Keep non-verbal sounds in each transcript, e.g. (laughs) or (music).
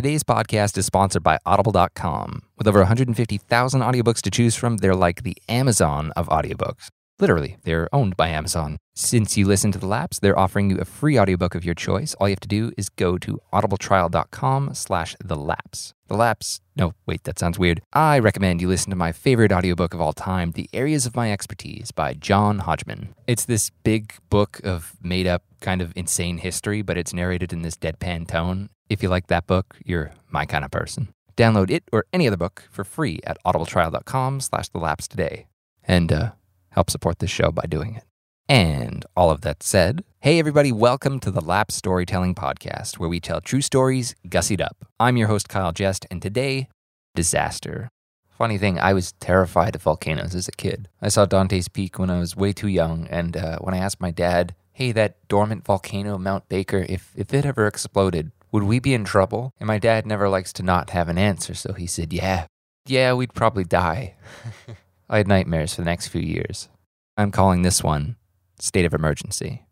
Today's podcast is sponsored by Audible.com. With over 150,000 audiobooks to choose from, they're like the Amazon of audiobooks. Literally, they're owned by Amazon. Since you listen to The Lapse, they're offering you a free audiobook of your choice. All you have to do is go to audibletrial.com slash the lapse. The Lapse, no, wait, that sounds weird. I recommend you listen to my favorite audiobook of all time, The Areas of My Expertise by John Hodgman. It's this big book of made up, kind of insane history, but it's narrated in this deadpan tone. If you like that book, you're my kind of person. Download it or any other book for free at audibletrial.com slash the lapse today. And, uh, help support this show by doing it. And all of that said, hey everybody, welcome to the Lapse Storytelling Podcast, where we tell true stories gussied up. I'm your host, Kyle Jest, and today, disaster. Funny thing, I was terrified of volcanoes as a kid. I saw Dante's Peak when I was way too young, and uh, when I asked my dad, hey, that dormant volcano, Mount Baker, if, if it ever exploded, would we be in trouble? And my dad never likes to not have an answer, so he said, yeah, yeah, we'd probably die. (laughs) I had nightmares for the next few years. I'm calling this one State of Emergency.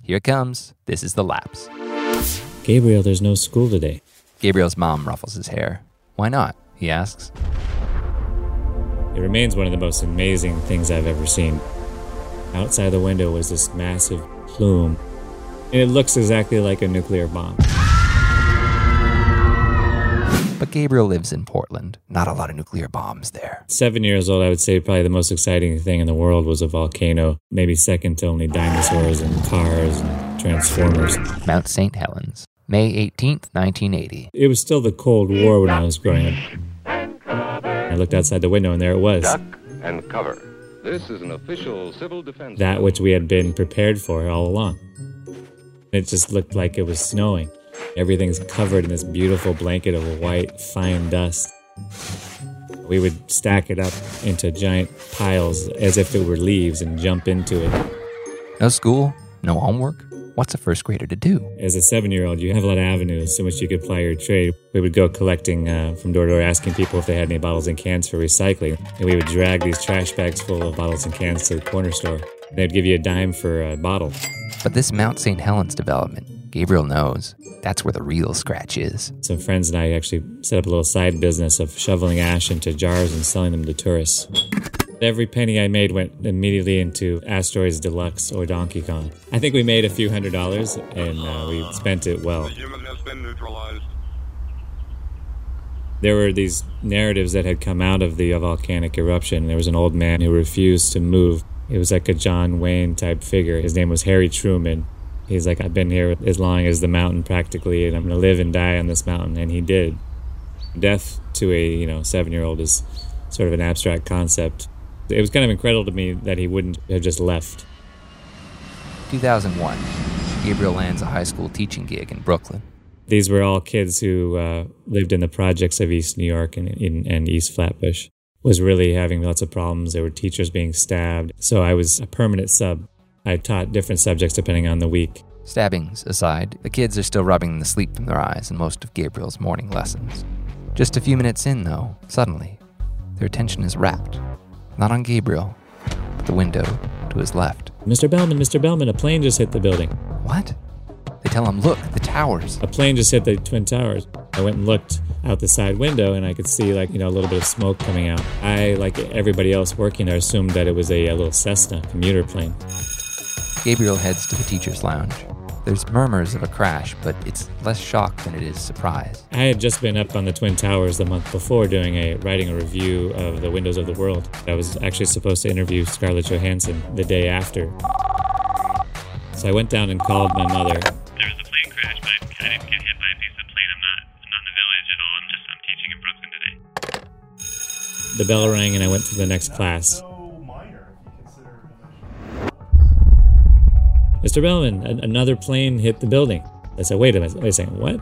Here it comes. This is The Lapse. Gabriel, there's no school today. Gabriel's mom ruffles his hair. Why not? He asks. It remains one of the most amazing things I've ever seen. Outside the window was this massive plume, and it looks exactly like a nuclear bomb. But Gabriel lives in Portland. Not a lot of nuclear bombs there. Seven years old, I would say probably the most exciting thing in the world was a volcano, maybe second to only dinosaurs and cars and transformers. Mount St. Helens, May 18th, 1980. It was still the Cold War when I was growing up. I looked outside the window and there it was. Duck and cover. This is an official civil defense. That which we had been prepared for all along. It just looked like it was snowing. Everything's covered in this beautiful blanket of white, fine dust. We would stack it up into giant piles as if it were leaves and jump into it. No school, no homework. What's a first grader to do? As a seven year old, you have a lot of avenues in which you could ply your trade. We would go collecting uh, from door to door, asking people if they had any bottles and cans for recycling. And we would drag these trash bags full of bottles and cans to the corner store. They'd give you a dime for a bottle. But this Mount St. Helens development, Gabriel knows, that's where the real scratch is. Some friends and I actually set up a little side business of shoveling ash into jars and selling them to tourists. Every penny I made went immediately into Asteroids Deluxe or Donkey Kong. I think we made a few hundred dollars and uh, we spent it well. There were these narratives that had come out of the volcanic eruption. There was an old man who refused to move. It was like a John Wayne type figure. His name was Harry Truman. He's like, I've been here as long as the mountain practically, and I'm going to live and die on this mountain. And he did. Death to a, you know, seven year old is sort of an abstract concept. It was kind of incredible to me that he wouldn't have just left. 2001, Gabriel lands a high school teaching gig in Brooklyn. These were all kids who uh, lived in the projects of East New York and, in, and East Flatbush. Was really having lots of problems. There were teachers being stabbed. So I was a permanent sub. I taught different subjects depending on the week. Stabbings aside, the kids are still rubbing the sleep from their eyes in most of Gabriel's morning lessons. Just a few minutes in, though, suddenly, their attention is rapt. Not on Gabriel, but the window to his left. Mr. Bellman, Mr. Bellman, a plane just hit the building. What? They tell him, look, the towers. A plane just hit the Twin Towers. I went and looked out the side window and I could see like, you know, a little bit of smoke coming out. I, like everybody else working there, assumed that it was a, a little Cessna commuter plane. Gabriel heads to the teacher's lounge. There's murmurs of a crash, but it's less shock than it is surprise. I had just been up on the Twin Towers the month before doing a writing a review of the Windows of the World. I was actually supposed to interview Scarlett Johansson the day after. So I went down and called my mother. There was a plane crash, but I didn't get hit by a piece of plane. I'm not, I'm not in the village at all. I'm just, I'm teaching in Brooklyn today. The bell rang and I went to the next class. Mr. Bellman, a- another plane hit the building. I said, wait a minute, wait a second, what?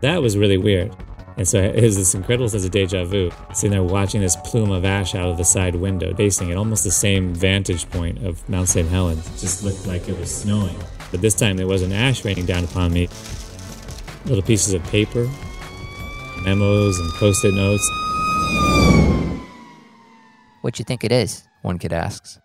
That was really weird. And so it was this incredible sense of deja vu. Sitting there watching this plume of ash out of the side window, facing at almost the same vantage point of Mount St. Helens. It just looked like it was snowing. But this time there wasn't ash raining down upon me. Little pieces of paper, memos and post-it notes. What you think it is? One kid asks.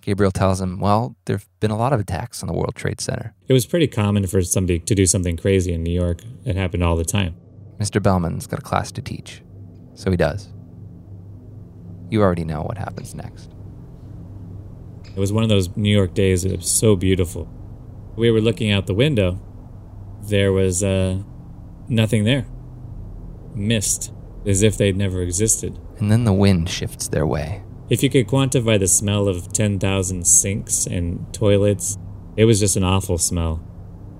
Gabriel tells him, Well, there have been a lot of attacks on the World Trade Center. It was pretty common for somebody to do something crazy in New York. It happened all the time. Mr. Bellman's got a class to teach. So he does. You already know what happens next. It was one of those New York days that was so beautiful. We were looking out the window. There was uh, nothing there. Mist, as if they'd never existed. And then the wind shifts their way. If you could quantify the smell of 10,000 sinks and toilets, it was just an awful smell.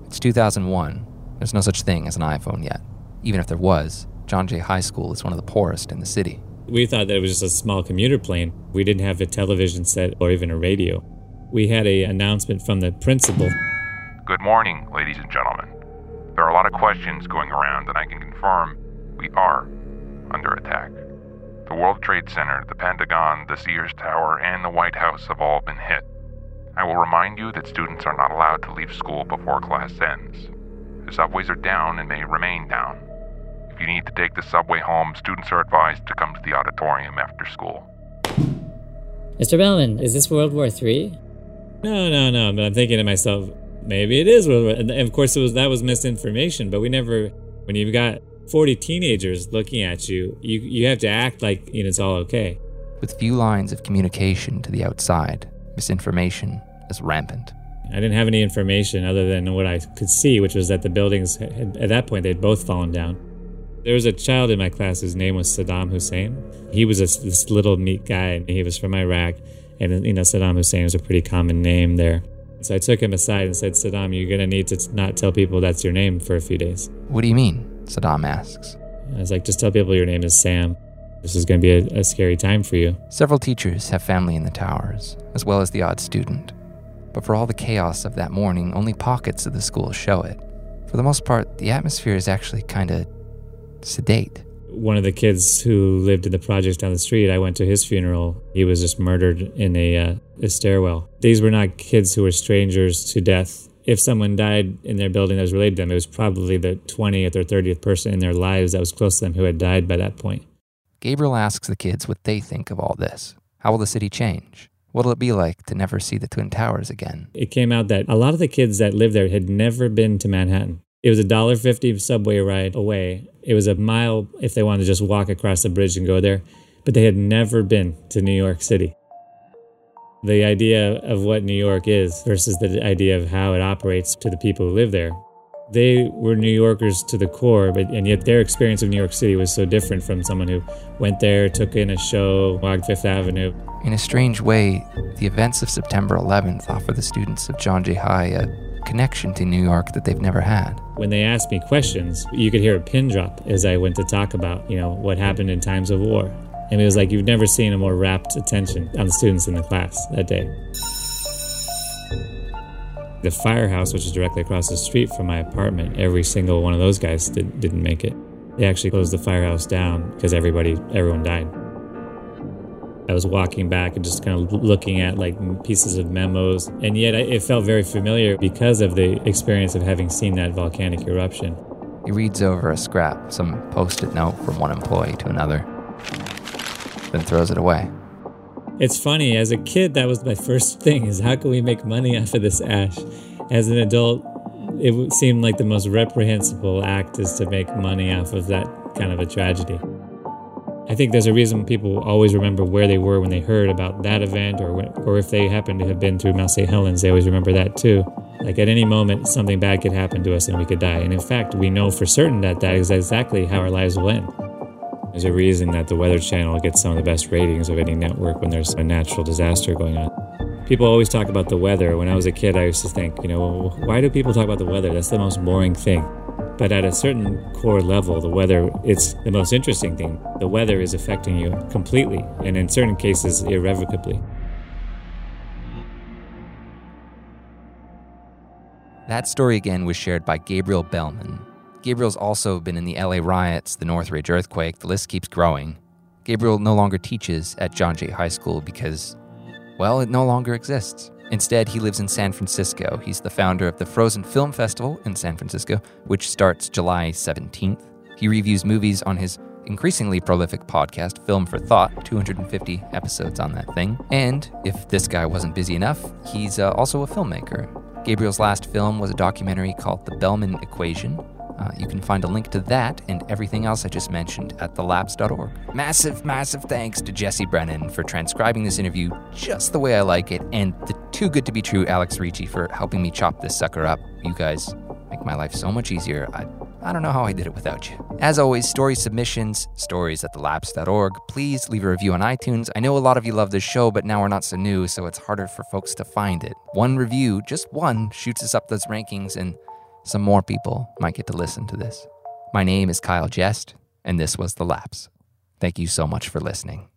It's 2001. There's no such thing as an iPhone yet. Even if there was, John Jay High School is one of the poorest in the city. We thought that it was just a small commuter plane. We didn't have a television set or even a radio. We had a announcement from the principal. Good morning, ladies and gentlemen. There are a lot of questions going around, and I can confirm we are under attack. The World Trade Center, the Pentagon, the Sears Tower, and the White House have all been hit. I will remind you that students are not allowed to leave school before class ends. The subways are down and may remain down. If you need to take the subway home, students are advised to come to the auditorium after school. Mr. Bellman, is this World War III? No, no, no. But I'm thinking to myself, maybe it is. World War- And of course, it was that was misinformation. But we never, when you've got 40 teenagers looking at you, you you have to act like you know it's all okay. With few lines of communication to the outside, misinformation is rampant. I didn't have any information other than what I could see, which was that the buildings had, at that point they'd both fallen down. There was a child in my class whose name was Saddam Hussein. He was a, this little meat guy, and he was from Iraq, and you know Saddam Hussein was a pretty common name there. So I took him aside and said, Saddam, you're gonna need to not tell people that's your name for a few days. What do you mean? Saddam asks. I was like, just tell people your name is Sam. This is gonna be a, a scary time for you. Several teachers have family in the towers, as well as the odd student. But for all the chaos of that morning, only pockets of the school show it. For the most part, the atmosphere is actually kind of sedate. One of the kids who lived in the projects down the street, I went to his funeral. He was just murdered in a, uh, a stairwell. These were not kids who were strangers to death. If someone died in their building that was related to them, it was probably the 20th or 30th person in their lives that was close to them who had died by that point. Gabriel asks the kids what they think of all this. How will the city change? What'll it be like to never see the Twin Towers again? It came out that a lot of the kids that lived there had never been to Manhattan. It was a dollar fifty subway ride away. It was a mile if they wanted to just walk across the bridge and go there, but they had never been to New York City. The idea of what New York is versus the idea of how it operates to the people who live there. They were New Yorkers to the core, but and yet their experience of New York City was so different from someone who went there, took in a show, walked Fifth Avenue. In a strange way, the events of September 11th offer the students of John Jay High a connection to New York that they've never had. When they asked me questions, you could hear a pin drop as I went to talk about, you know, what happened in times of war. And it was like you've never seen a more rapt attention on the students in the class that day. The firehouse, which is directly across the street from my apartment, every single one of those guys did, didn't make it. They actually closed the firehouse down because everybody, everyone died. I was walking back and just kind of looking at like pieces of memos, and yet it felt very familiar because of the experience of having seen that volcanic eruption. He reads over a scrap, some post it note from one employee to another, then throws it away. It's funny, as a kid, that was my first thing is how can we make money off of this ash? As an adult, it would seem like the most reprehensible act is to make money off of that kind of a tragedy. I think there's a reason people always remember where they were when they heard about that event, or when, or if they happen to have been through Mount St. Helens, they always remember that too. Like at any moment, something bad could happen to us and we could die. And in fact, we know for certain that that is exactly how our lives will end. There's a reason that the Weather Channel gets some of the best ratings of any network when there's a natural disaster going on. People always talk about the weather. When I was a kid, I used to think, you know, why do people talk about the weather? That's the most boring thing. But at a certain core level, the weather, it's the most interesting thing. The weather is affecting you completely, and in certain cases, irrevocably. That story again was shared by Gabriel Bellman. Gabriel's also been in the LA riots, the Northridge earthquake, the list keeps growing. Gabriel no longer teaches at John Jay High School because, well, it no longer exists. Instead, he lives in San Francisco. He's the founder of the Frozen Film Festival in San Francisco, which starts July 17th. He reviews movies on his increasingly prolific podcast, Film 4 Thought, 250 episodes on that thing. And if this guy wasn't busy enough, he's uh, also a filmmaker. Gabriel's last film was a documentary called The Bellman Equation. Uh, you can find a link to that and everything else I just mentioned at thelapse.org. Massive, massive thanks to Jesse Brennan for transcribing this interview just the way I like it, and the too good to be true Alex Ricci for helping me chop this sucker up. You guys make my life so much easier. I, I don't know how I did it without you. As always, story submissions, stories at thelapse.org. Please leave a review on iTunes. I know a lot of you love this show, but now we're not so new, so it's harder for folks to find it. One review, just one, shoots us up those rankings, and some more people might get to listen to this. My name is Kyle Jest, and this was The Lapse. Thank you so much for listening.